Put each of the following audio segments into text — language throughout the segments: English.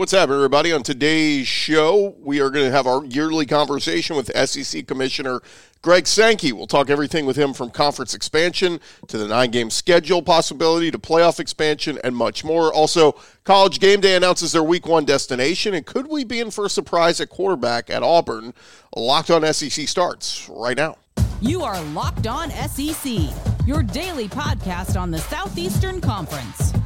What's happening, everybody? On today's show, we are going to have our yearly conversation with SEC Commissioner Greg Sankey. We'll talk everything with him from conference expansion to the nine game schedule possibility to playoff expansion and much more. Also, College Game Day announces their week one destination. And could we be in for a surprise at quarterback at Auburn? Locked on SEC starts right now. You are Locked On SEC, your daily podcast on the Southeastern Conference,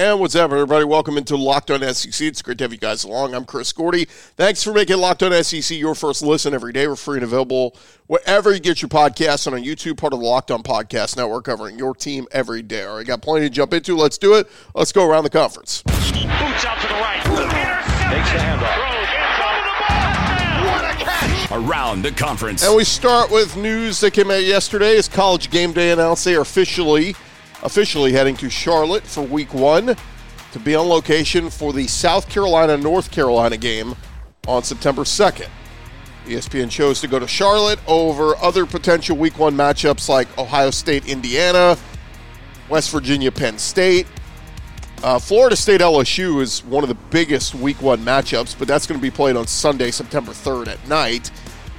And what's up, everybody? Welcome into Locked On SEC. It's great to have you guys along. I'm Chris Gordy. Thanks for making Locked On SEC your first listen every day. We're free and available wherever you get your podcasts and on YouTube, part of the Locked On Podcast Network, covering your team every day. All right, got plenty to jump into. Let's do it. Let's go around the conference. Boots out to the right. Takes the handoff. Around the conference. And we start with news that came out yesterday as College Game Day announced they are officially – officially heading to Charlotte for week one to be on location for the South Carolina North Carolina game on September 2nd. ESPN chose to go to Charlotte over other potential week one matchups like Ohio State, Indiana, West Virginia, Penn State. Uh, Florida State LSU is one of the biggest week one matchups, but that's going to be played on Sunday, September 3rd at night.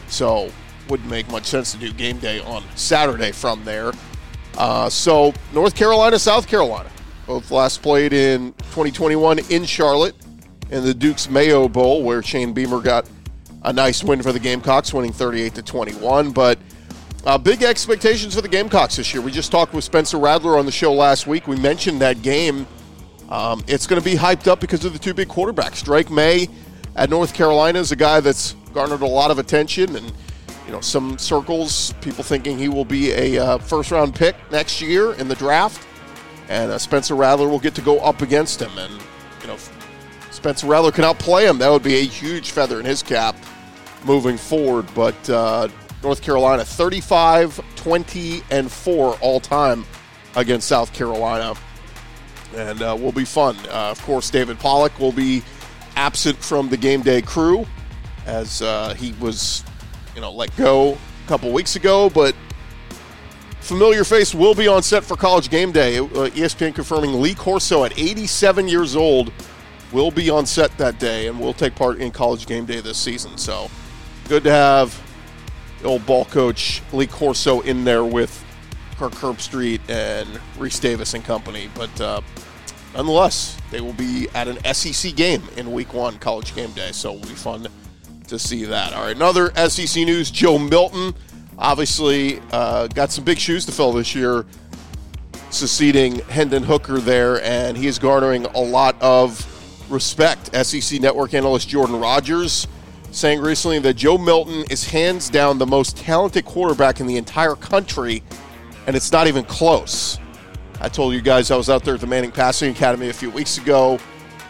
So, wouldn't make much sense to do game day on Saturday from there. Uh, so, North Carolina, South Carolina, both last played in 2021 in Charlotte in the Duke's Mayo Bowl, where Shane Beamer got a nice win for the Gamecocks, winning 38 to 21. But uh, big expectations for the Gamecocks this year. We just talked with Spencer Rattler on the show last week. We mentioned that game. Um, it's going to be hyped up because of the two big quarterbacks. Drake Maye at North Carolina is a guy that's garnered a lot of attention and you know, some circles, people thinking he will be a uh, first round pick next year in the draft. And uh, Spencer Rattler will get to go up against him. And, you know, Spencer Rattler can outplay him. That would be a huge feather in his cap moving forward. But uh, North Carolina, 35, 20, and 4 all time against South Carolina. And uh, will be fun. Uh, of course, David Pollock will be absent from the game day crew as uh, he was you know, let go a couple weeks ago, but familiar face will be on set for college game day. Uh, ESPN confirming Lee Corso at 87 years old will be on set that day and will take part in college game day this season. So good to have old ball coach Lee Corso in there with Kirk Herbstreit and Rece Davis and company. But uh, nonetheless, they will be at an SEC game in week one, college game day. So it'll be fun to see that. All right, another SEC news Joe Milton obviously uh, got some big shoes to fill this year, succeeding Hendon Hooker there, and he is garnering a lot of respect. SEC network analyst Jordan Rodgers saying recently that Joe Milton is hands down the most talented quarterback in the entire country, and it's not even close. I told you guys I was out there at the Manning Passing Academy a few weeks ago.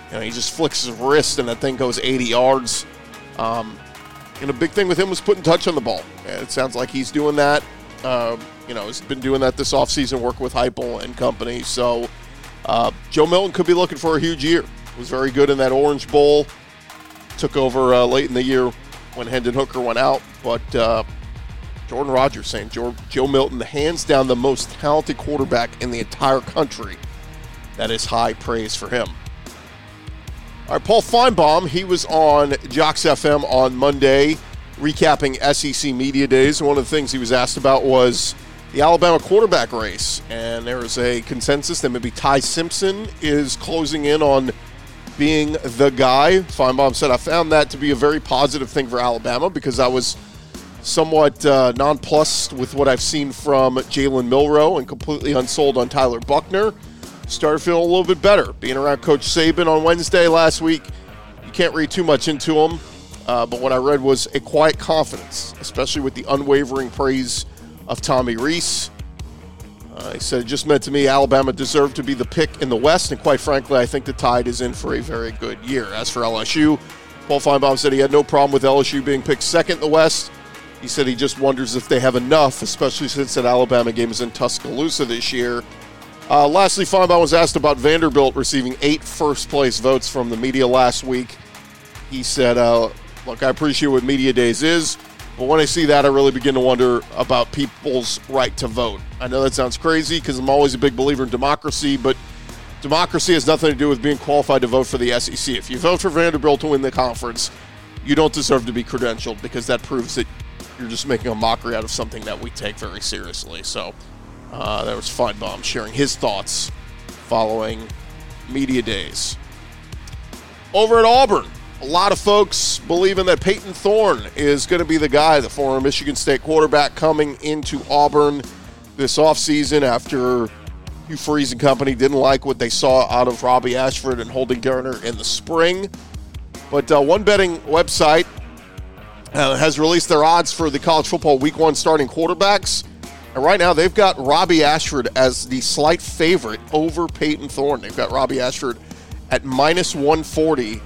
You know, he just flicks his wrist and that thing goes 80 yards. Um, and a big thing with him was putting touch on the ball. It sounds like he's doing that. Um, you know, he's been doing that this offseason, working with Heupel and company. So uh, Joe Milton could be looking for a huge year. Was very good in that Orange Bowl. Took over uh, late in the year when Hendon Hooker went out. But uh, Jordan Rodgers saying Joe, Joe Milton, hands down the most talented quarterback in the entire country. That is high praise for him. All right, Paul Finebaum, he was on JOX FM on Monday recapping SEC Media Days. And one of the things he was asked about was the Alabama quarterback race. And there is a consensus that maybe Ty Simpson is closing in on being the guy. Finebaum said, I found that to be a very positive thing for Alabama because I was somewhat uh, nonplussed with what I've seen from Jalen Milroe and completely unsold on Tyler Buchner started feeling a little bit better. Being around Coach Saban on Wednesday last week, you can't read too much into him. Uh, but what I read was a quiet confidence, especially with the unwavering praise of Tommy Rees. Uh, he said, it just meant to me Alabama deserved to be the pick in the West, and quite frankly, I think the Tide is in for a very good year. As for LSU, Paul Finebaum said he had no problem with LSU being picked second in the West. He said he just wonders if they have enough, especially since that Alabama game is in Tuscaloosa this year Uh, lastly, Finebaum was asked about Vanderbilt receiving eight first place votes from the media last week. He said, uh, Look, I appreciate what Media Days is, but when I see that, I really begin to wonder about people's right to vote. I know that sounds crazy because I'm always a big believer in democracy, but democracy has nothing to do with being qualified to vote for the SEC. If you vote for Vanderbilt to win the conference, you don't deserve to be credentialed because that proves that you're just making a mockery out of something that we take very seriously. So uh, there was Finebaum sharing his thoughts following media days. Over at Auburn, a lot of folks believing that Payton Thorne is going to be the guy, the former Michigan State quarterback, coming into Auburn this offseason after Hugh Freeze and company didn't like what they saw out of Robbie Ashford and Holden Geriner in the spring. But uh, one betting website uh, has released their odds for the college football week one starting quarterbacks. And right now, they've got Robbie Ashford as the slight favorite over Payton Thorne. They've got Robbie Ashford at minus 140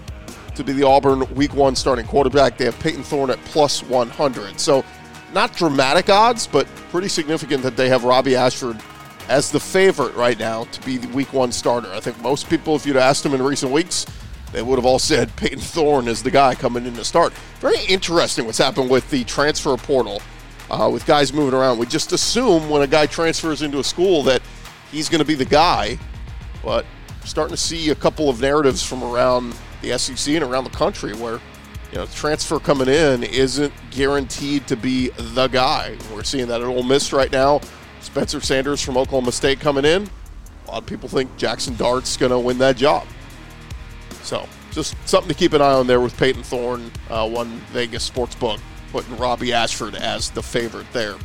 to be the Auburn week one starting quarterback. They have Payton Thorne at plus 100. So, not dramatic odds, but pretty significant that they have Robbie Ashford as the favorite right now to be the week one starter. I think most people, if you'd asked them in recent weeks, they would have all said Payton Thorne is the guy coming in to start. Very interesting what's happened with the transfer portal, uh, with guys moving around. We just assume when a guy transfers into a school that he's going to be the guy, but starting to see a couple of narratives from around the SEC and around the country where you know transfer coming in isn't guaranteed to be the guy. We're seeing that at Ole Miss right now. Spencer Sanders from Oklahoma State coming in. A lot of people think Jackson Dart's going to win that job. So just something to keep an eye on there with Payton Thorne, uh, one Vegas sports book, putting Robbie Ashford as the favorite there.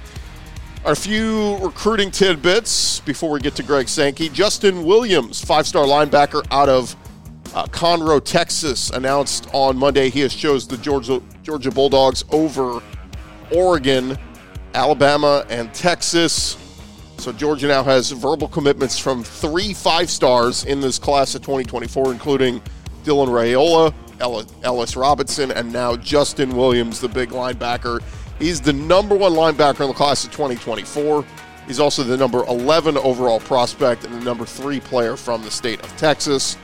A few recruiting tidbits before we get to Greg Sankey. Justin Williams, five star linebacker out of uh, Conroe, Texas, announced on Monday he has chose the Georgia, Georgia Bulldogs over Oregon, Alabama, and Texas. So Georgia now has verbal commitments from three five stars in this class of 2024, including Dylan Raiola, Ellis Robinson, and now Justin Williams, the big linebacker. He's the number one linebacker in the class of 2024. He's also the number 11 overall prospect and the number three player from the state of Texas.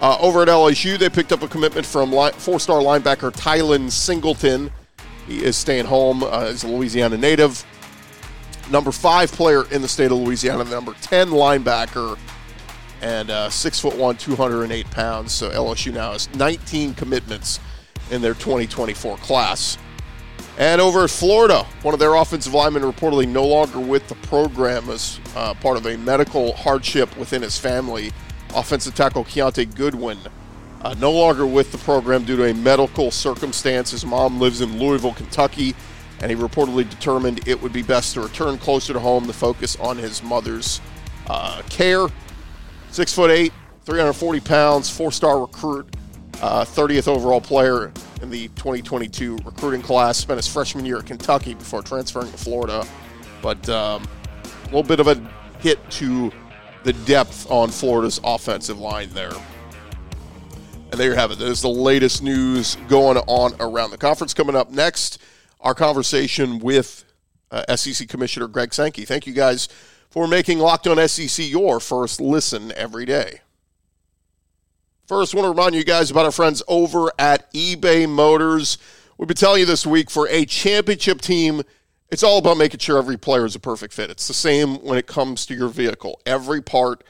Uh, over at LSU, they picked up a commitment from four star linebacker Tylen Singleton. He is staying home uh, as a Louisiana native. Number five player in the state of Louisiana, number 10 linebacker and uh, six foot one, 208 pounds. So LSU now has 19 commitments in their 2024 class. And over at Florida, one of their offensive linemen reportedly no longer with the program as uh, part of a medical hardship within his family. Offensive tackle Kiyaunta Goodwin uh, no longer with the program due to a medical circumstance. His mom lives in Louisville, Kentucky, and he reportedly determined it would be best to return closer to home to focus on his mother's uh, care. Six foot eight, 340 pounds, four star recruit, uh, 30th overall player in the 2022 recruiting class. Spent his freshman year at Kentucky before transferring to Florida. But um, a little bit of a hit to the depth on Florida's offensive line there. And there you have it. There's the latest news going on around the conference. Coming up next, our conversation with uh, SEC Commissioner Greg Sankey. Thank you guys for making Locked On SEC your first listen every day. First, I want to remind you guys about our friends over at eBay Motors. We've been telling you this week for a championship team, it's all about making sure every player is a perfect fit. It's the same when it comes to your vehicle. Every part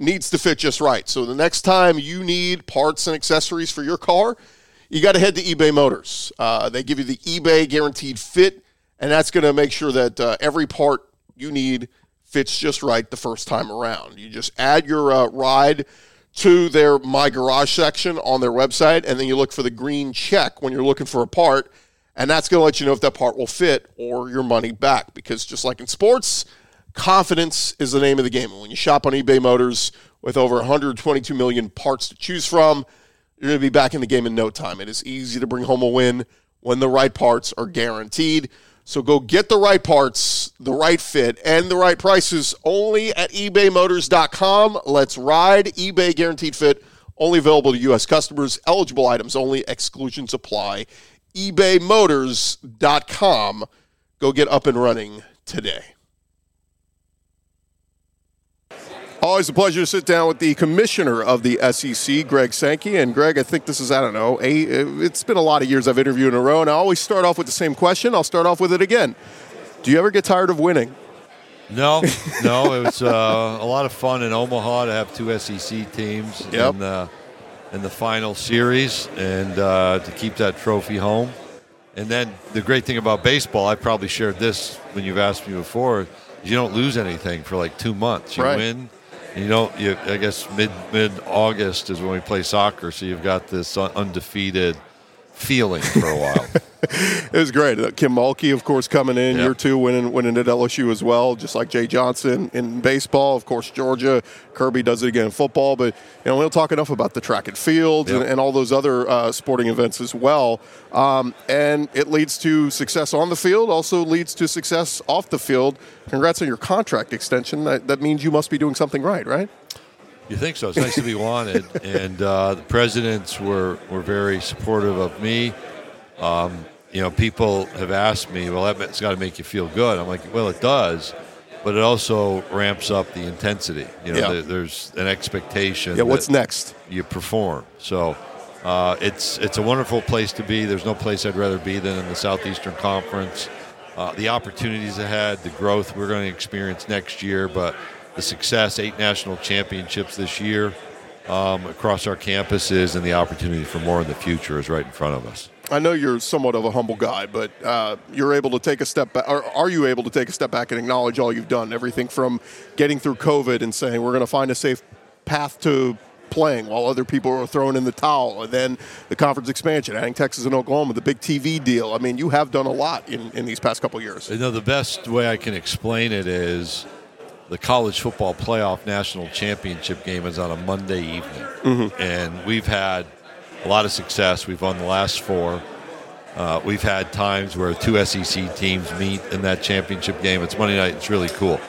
needs to fit just right. So the next time you need parts and accessories for your car, you got to head to eBay Motors. Uh, they give you the eBay guaranteed fit, and that's going to make sure that uh, every part you need – fits just right the first time around. You just add your uh, ride to their My Garage section on their website, and then you look for the green check when you're looking for a part, and that's going to let you know if that part will fit or your money back. Because just like in sports, confidence is the name of the game. And when you shop on eBay Motors with over 122 million parts to choose from, you're going to be back in the game in no time. It is easy to bring home a win when the right parts are guaranteed. So go get the right parts, the right fit, and the right prices only at ebaymotors.com. Let's ride. eBay guaranteed fit, only available to U.S. customers. Eligible items only, exclusions apply. ebaymotors.com. Go get up and running today. Always a pleasure to sit down with the commissioner of the SEC, Greg Sankey. And Greg, I think this is, I don't know, a, it's been a lot of years I've interviewed in a row, and I always start off with the same question. I'll start off with it again. Do you ever get tired of winning? No, no. It was uh, a lot of fun in Omaha to have two SEC teams Yep. in, the, in the final series and uh, to keep that trophy home. And then the great thing about baseball, I probably shared this when you've asked me before, is you don't lose anything for like two months. You Right. win. You don't. You, I guess mid mid August is when we play soccer, so you've got this undefeated feeling for a while. It was great. Uh, Kim Mulkey, of course, coming in Yeah. year two, winning winning at LSU as well, just like Jay Johnson in baseball. Of course, Georgia. Kirby does it again in football. But you know, we don't talk enough about the track and field and, and all those other uh, sporting events as well. Um, and it leads to success on the field, also leads to success off the field. Congrats on your contract extension. That, that means you must be doing something right, right? You think so? It's nice to be wanted, and uh, the presidents were were very supportive of me. Um, you know, people have asked me, "Well, that's got to make you feel good." I'm like, "Well, it does, but it also ramps up the intensity. You know, Yeah. there, there's an expectation. Yeah. What's next? You perform. So uh, it's it's a wonderful place to be. There's no place I'd rather be than in the Southeastern Conference. Uh, the opportunities ahead, the growth we're going to experience next year, but the success, eight national championships this year um, across our campuses, and the opportunity for more in the future is right in front of us. I know you're somewhat of a humble guy, but uh, you're able to take a step back, are you able to take a step back and acknowledge all you've done? Everything from getting through COVID and saying we're going to find a safe path to playing while other people are throwing in the towel, and then the conference expansion, adding Texas and Oklahoma, the big TV deal. I mean, you have done a lot in, in these past couple years. You know, the best way I can explain it is the college football playoff national championship game is on a Monday evening. And we've had a lot of success. We've won the last four. Uh, we've had times where two SEC teams meet in that championship game. It's Monday night. It's really cool.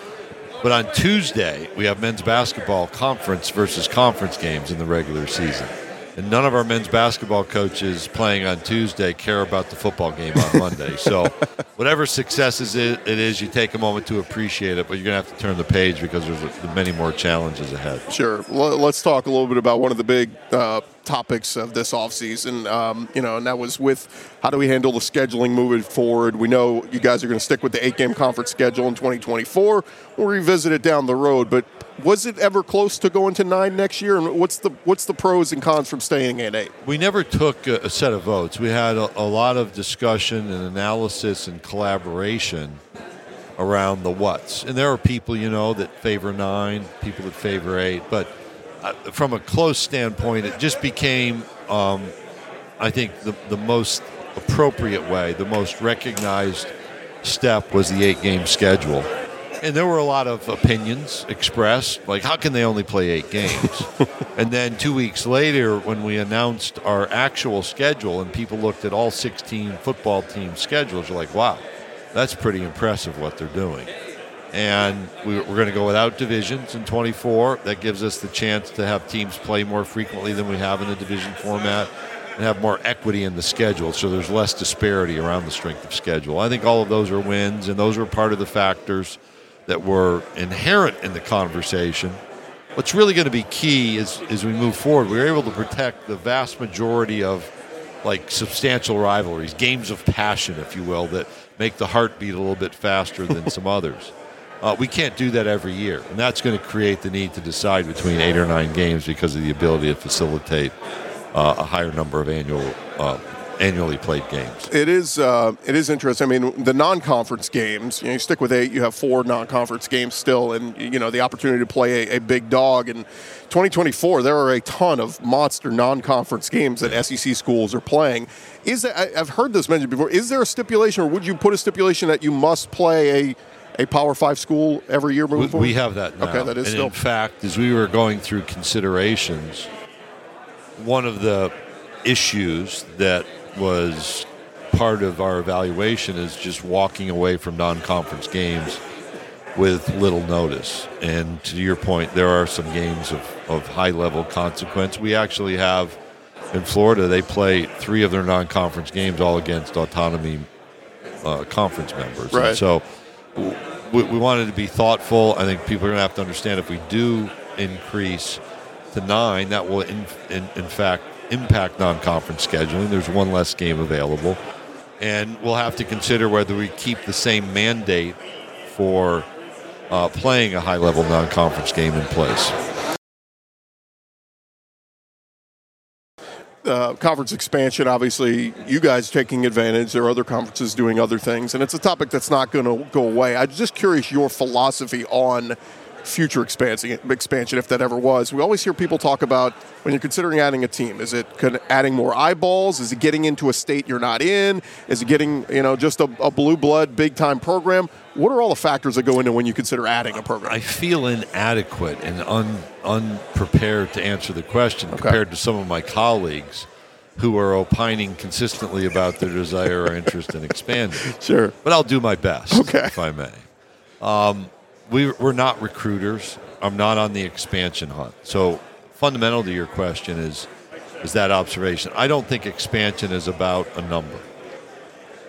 But on Tuesday, we have men's basketball conference versus conference games in the regular season. And none of our men's basketball coaches playing on Tuesday care about the football game on Monday. So, whatever successes it it is, you take a moment to appreciate it, but you're going to have to turn the page because there's many more challenges ahead. Sure. Let's talk a little bit about one of the big uh, topics of this offseason. Um, you know, and that was with how do we handle the scheduling moving forward? We know you guys are going to stick with the eight game conference schedule in 2024. We'll revisit it down the road, but was it ever close to going to nine next year? And what's the what's the pros and cons from staying at eight? We never took a, set of votes. We had a, a lot of discussion and analysis and collaboration around the what's. And there are people, you know, that favor nine, people that favor eight. But from a close standpoint, it just became, um, I think, the, the most appropriate way, the most recognized step was the eight game schedule. And there were a lot of opinions expressed, like, how can they only play eight games? and then two weeks later, when we announced our actual schedule and people looked at all 16 football team schedules, you're like, wow, that's pretty impressive what they're doing. And we, we're going to go without divisions in 24. That gives us the chance to have teams play more frequently than we have in the division format and have more equity in the schedule so there's less disparity around the strength of schedule. I think all of those are wins, and those are part of the factors that were inherent in the conversation. What's really going to be key is as we move forward, we're able to protect the vast majority of like substantial rivalries, games of passion, if you will, that make the heart beat a little bit faster than some others. Uh, we can't do that every year, and that's going to create the need to decide between eight or nine games because of the ability to facilitate uh, a higher number of annual uh, annually played games. It is. Uh, it is interesting. I mean, the non-conference games. You know, you stick with eight. You have four non-conference games still, and you know the opportunity to play a, a big dog. And 2024, there are a ton of monster non-conference games that SEC schools are playing. Is that, I, I've heard this mentioned before? Is there a stipulation, or would you put a stipulation that you must play a a Power Five school every year moving We, forward? we have that now. Okay, that is and still in fact, as we were going through considerations, one of the issues that was part of our evaluation is just walking away from non-conference games with little notice. And to your point, there are some games of, of high-level consequence. We actually have in Florida, they play three of their non-conference games all against autonomy uh, conference members. And Right. so we, we wanted to be thoughtful. I think people are going to have to understand if we do increase to nine, that will in, in, in fact impact non-conference scheduling. There's one less game available, and we'll have to consider whether we keep the same mandate for uh, playing a high-level non-conference game in place. Uh, conference expansion, obviously, you guys taking advantage. There are other conferences doing other things, and it's a topic that's not going to go away. I'm just curious your philosophy on future expansion, expansion, if that ever was. We always hear people talk about when you're considering adding a team. Is it adding more eyeballs? Is it getting into a state you're not in? Is it getting you know just a, a blue blood big time program? What are all the factors that go into when you consider adding a program? I feel inadequate and un, unprepared to answer the question okay. compared to some of my colleagues who are opining consistently about their desire or interest in expanding. Sure. But I'll do my best, okay. if I may. Um, we, we're not recruiters. I'm not on the expansion hunt. So, fundamental to your question is is that observation. I don't think expansion is about a number.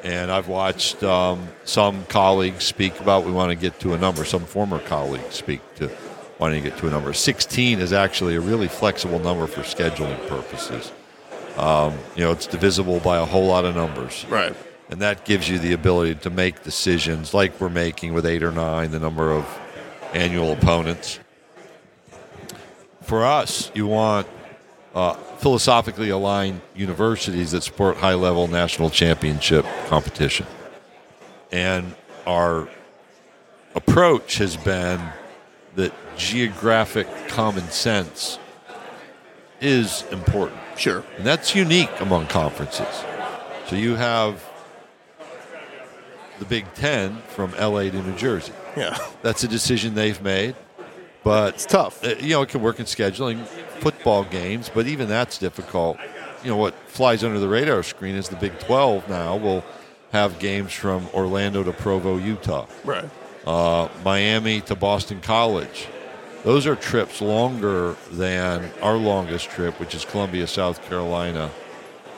And I've watched um, some colleagues speak about we want to get to a number. Some former colleagues speak to wanting to get to a number. 16 is actually a really flexible number for scheduling purposes. Um, you know, it's divisible by a whole lot of numbers. Right and that gives you the ability to make decisions like we're making with eight or nine, the number of annual opponents. For us, you want uh, philosophically aligned universities that support high level national championship competition. And our approach has been that geographic common sense is important. Sure. And that's unique among conferences. So you have the Big Ten from LA to New Jersey. Yeah. That's a decision they've made. But it's tough. Uh, you know, it can work in scheduling football games, but even that's difficult. You know, what flies under the radar screen is the Big 12 now will have games from Orlando to Provo, Utah. Right. Uh, Miami to Boston College. Those are trips longer than our longest trip, which is Columbia, South Carolina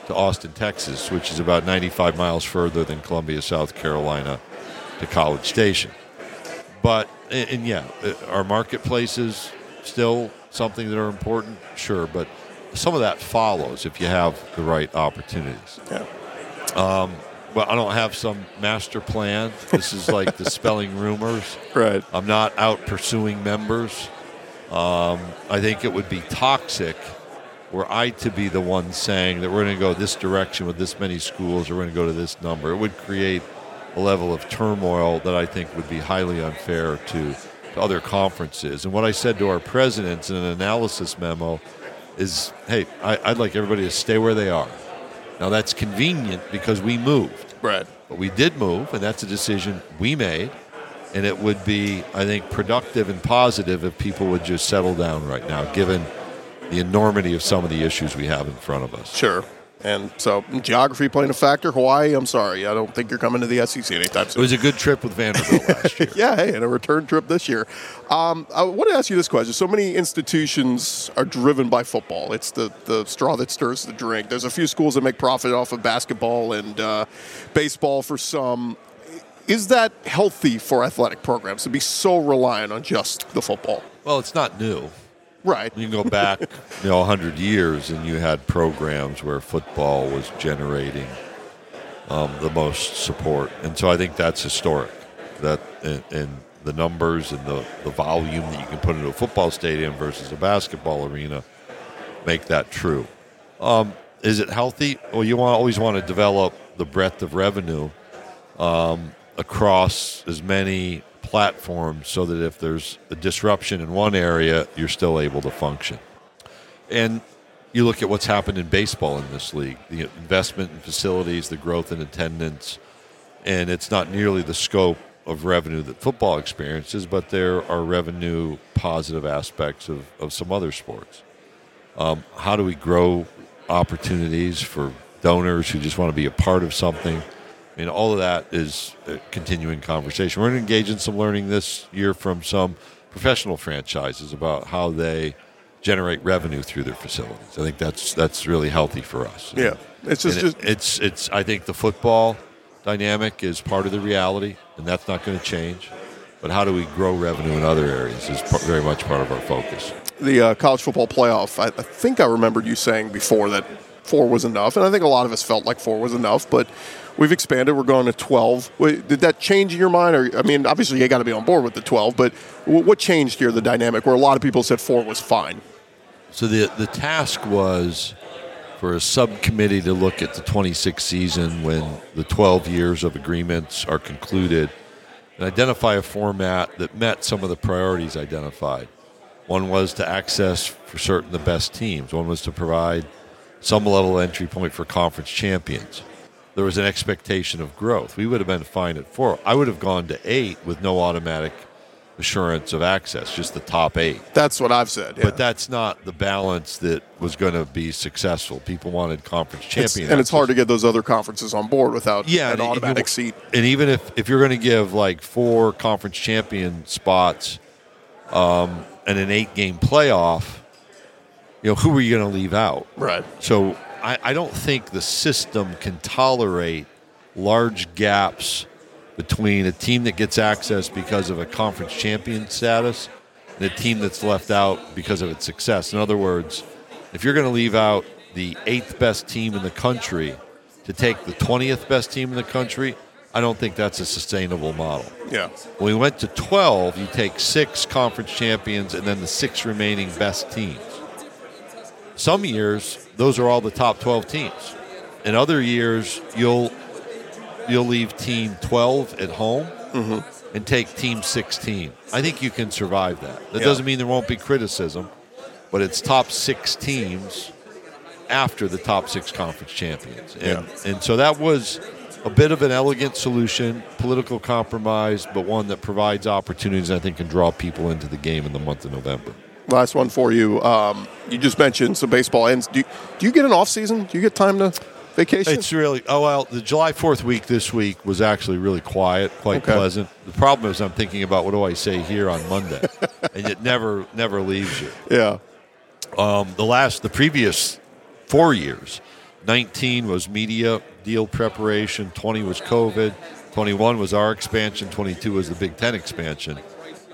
to Austin, Texas, which is about 95 miles further than Columbia, South Carolina to College Station. But, and, and yeah, uh, our marketplaces still something that are important? Sure, but some of that follows if you have the right opportunities. Yeah. Um, well, I don't have some master plan. This is like the spelling rumors. Right. I'm not out pursuing members. Um, I think it would be toxic were I to be the one saying that we're going to go this direction with this many schools or we're going to go to this number, it would create a level of turmoil that I think would be highly unfair to, to other conferences. And what I said to our presidents in an analysis memo is hey, I, I'd like everybody to stay where they are. Now, that's convenient because we moved. Right. But we did move, and that's a decision we made. And it would be, I think, productive and positive if people would just settle down right now, given – the enormity of some of the issues we have in front of us. Sure. And so geography playing a factor. Hawaii, I'm sorry, I don't think you're coming to the SEC anytime soon. It was a good trip with Vanderbilt last year. yeah, hey, and a return trip this year. Um, I want to ask you this question. So many institutions are driven by football. It's the, the straw that stirs the drink. There's a few schools that make profit off of basketball and uh, baseball for some. Is that healthy for athletic programs to be so reliant on just the football? Well, it's not new. Right. You can go back, you know, 100 years, and you had programs where football was generating um, the most support, and so I think that's historic. That and, the numbers and the, the volume that you can put into a football stadium versus a basketball arena make that true. Um, is it healthy? Well, you want, always want to develop the breadth of revenue um, across as many platform so that if there's a disruption in one area, you're still able to function. And you look at what's happened in baseball in this league the investment in facilities, the growth in attendance, and it's not nearly the scope of revenue that football experiences, but there are revenue positive aspects of, of some other sports. Um, how do we grow opportunities for donors who just want to be a part of something? I mean, all of that is a continuing conversation. We're going to engage in some learning this year from some professional franchises about how they generate revenue through their facilities. I think that's that's really healthy for us. Yeah, it's just, it, it's it's. I think the football dynamic is part of the reality, and that's not going to change. But how do we grow revenue in other areas is very much part of our focus. the uh, college football playoff, I, I think I remembered you saying before that four was enough, and I think a lot of us felt like four was enough, but we've expanded. We're going to 12. Wait, Did that change in your mind? Or I mean, obviously you got to be on board with the 12, but wh- what changed here? The dynamic where a lot of people said four was fine. So the the task was for a subcommittee to look at the 26 season when the 12 years of agreements are concluded and identify a format that met some of the priorities identified. One was to access for certain the best teams. One was to provide some level entry point for conference champions. There was an expectation of growth. We would have been fine at four. I would have gone to eight with no automatic assurance of access, just the top eight. That's what I've said. Yeah. But that's not the balance that was going to be successful. People wanted conference champions, champion, and it's hard to get those other conferences on board without yeah, an automatic seat. And even if if you're going to give like four conference champion spots, um, and an eight game playoff, you know who are you going to leave out? Right. So I, I don't think the system can tolerate large gaps between a team that gets access because of a conference champion status and a team that's left out because of its success. In other words, if you're going to leave out the eighth best team in the country to take the 20th best team in the country, I don't think that's a sustainable model. Yeah. When we went to 12, you take six conference champions and then the six remaining best teams. Some years, those are all the top 12 teams. In other years, you'll you'll leave team 12 at home mm-hmm. and take team 16. I think you can survive that. That Yeah. doesn't mean there won't be criticism, but it's top six teams after the top six conference champions. And, and so that was a bit of an elegant solution, political compromise, but one that provides opportunities I think can draw people into the game in the month of November. Last one for you. Um, you just mentioned some baseball ends. Do you, do you get an off season? Do you get time to vacation? It's really oh well. The July Fourth week this week was actually really quiet, quite Okay. pleasant. The problem is I'm thinking about what do I say here on Monday, and it never never leaves you. yeah. Um, the last, the previous four years, 19 was media deal preparation, 20 was COVID, 21 was our expansion, 22 was the Big Ten expansion.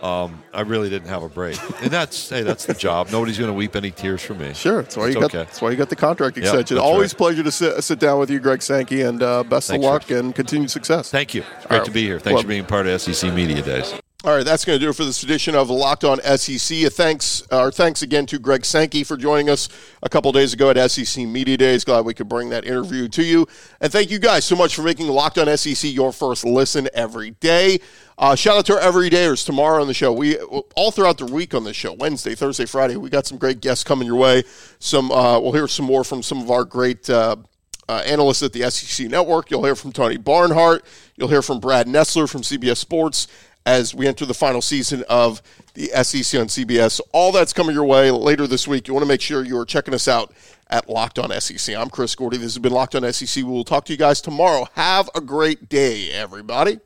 Um, I really didn't have a break, and that's hey, that's the job. Nobody's going to weep any tears for me. Sure. That's why It's you got. okay. That's why you got the contract extension. that's Always right. pleasure to sit, sit down with you, Greg Sankey, and uh, best Thanks, of luck Rich. and continued success. Thank you. It's great right. to be here. Thanks Well- for being part of SEC Media Days. All right, that's going to do it for this edition of Locked On SEC. A thanks, uh, thanks again to Greg Sankey for joining us a couple days ago at SEC Media Days. Glad we could bring that interview to you, and thank you guys so much for making Locked On SEC your first listen every day. Uh, shout out to our everydayers tomorrow on the show. We all throughout the week on the show, Wednesday, Thursday, Friday. We got some great guests coming your way. Some uh, we'll hear some more from some of our great. Uh, uh, analysts at the SEC Network. You'll hear from Tony Barnhart. You'll hear from Brad Nessler from CBS Sports as we enter the final season of the SEC on CBS. All that's coming your way later this week. You want to make sure you are checking us out at Locked On SEC. I'm Chris Gordy. This has been Locked On SEC. We will talk to you guys tomorrow. Have a great day, everybody.